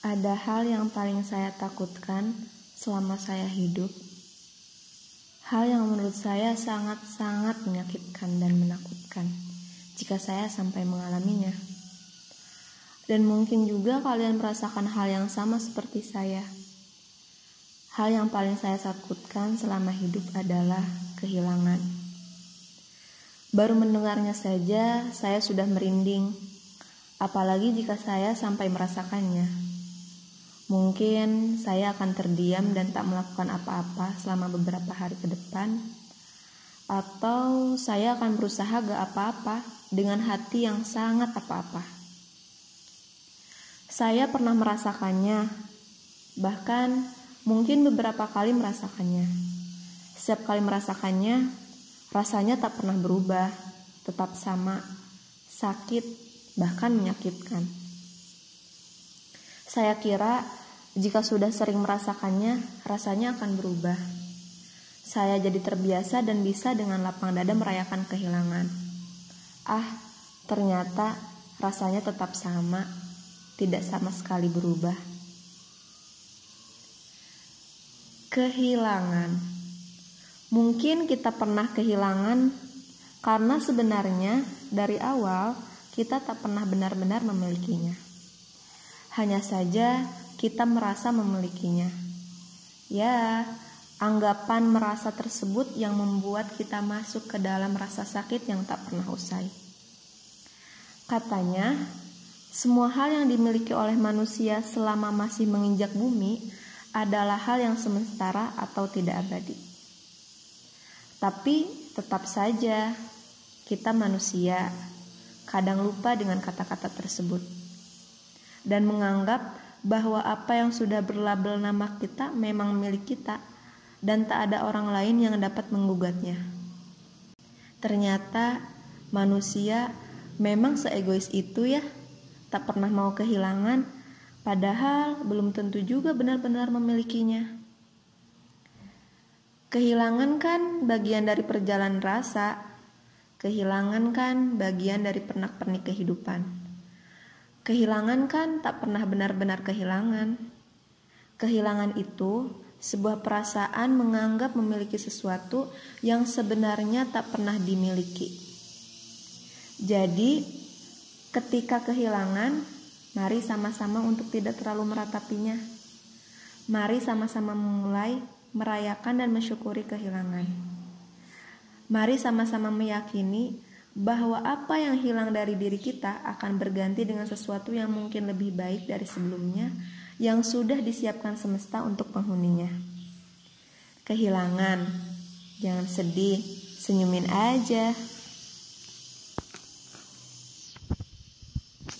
Ada hal yang paling saya takutkan selama saya hidup. Hal yang menurut saya sangat-sangat menyakitkan dan menakutkan jika saya sampai mengalaminya. Dan mungkin juga kalian merasakan hal yang sama seperti saya. Hal yang paling saya takutkan selama hidup adalah kehilangan. Baru mendengarnya saja, saya sudah merinding, apalagi jika saya sampai merasakannya. Mungkin saya akan terdiam dan tak melakukan apa-apa selama beberapa hari ke depan, atau saya akan berusaha gak apa-apa dengan hati yang sangat apa-apa. Saya pernah merasakannya, bahkan mungkin beberapa kali merasakannya. Setiap kali merasakannya, rasanya tak pernah berubah, tetap sama, sakit, bahkan menyakitkan. Saya kira jika sudah sering merasakannya, rasanya akan berubah. Saya jadi terbiasa dan bisa dengan lapang dada merayakan kehilangan. Ah, ternyata rasanya tetap sama, tidak sama sekali berubah. Kehilangan mungkin kita pernah kehilangan karena sebenarnya dari awal kita tak pernah benar-benar memilikinya. Hanya saja kita merasa memilikinya. Ya, anggapan merasa tersebut yang membuat kita masuk ke dalam rasa sakit yang tak pernah usai. Katanya, semua hal yang dimiliki oleh manusia selama masih menginjak bumi adalah hal yang sementara atau tidak abadi. Tapi tetap saja kita manusia kadang lupa dengan kata-kata tersebut dan menganggap bahwa apa yang sudah berlabel nama kita memang milik kita dan tak ada orang lain yang dapat menggugatnya. Ternyata manusia memang seegois itu ya, tak pernah mau kehilangan, padahal belum tentu juga benar-benar memilikinya. Kehilangan kan bagian dari perjalanan rasa, kehilangan kan bagian dari pernak-pernik kehidupan. Kehilangan kan tak pernah benar-benar kehilangan. Kehilangan itu sebuah perasaan menganggap memiliki sesuatu yang sebenarnya tak pernah dimiliki. Jadi, ketika kehilangan, mari sama-sama untuk tidak terlalu meratapinya. Mari sama-sama memulai merayakan dan mensyukuri kehilangan. Mari sama-sama meyakini bahwa apa yang hilang dari diri kita akan berganti dengan sesuatu yang mungkin lebih baik dari sebelumnya yang sudah disiapkan semesta untuk penghuninya. Kehilangan, jangan sedih, senyumin aja.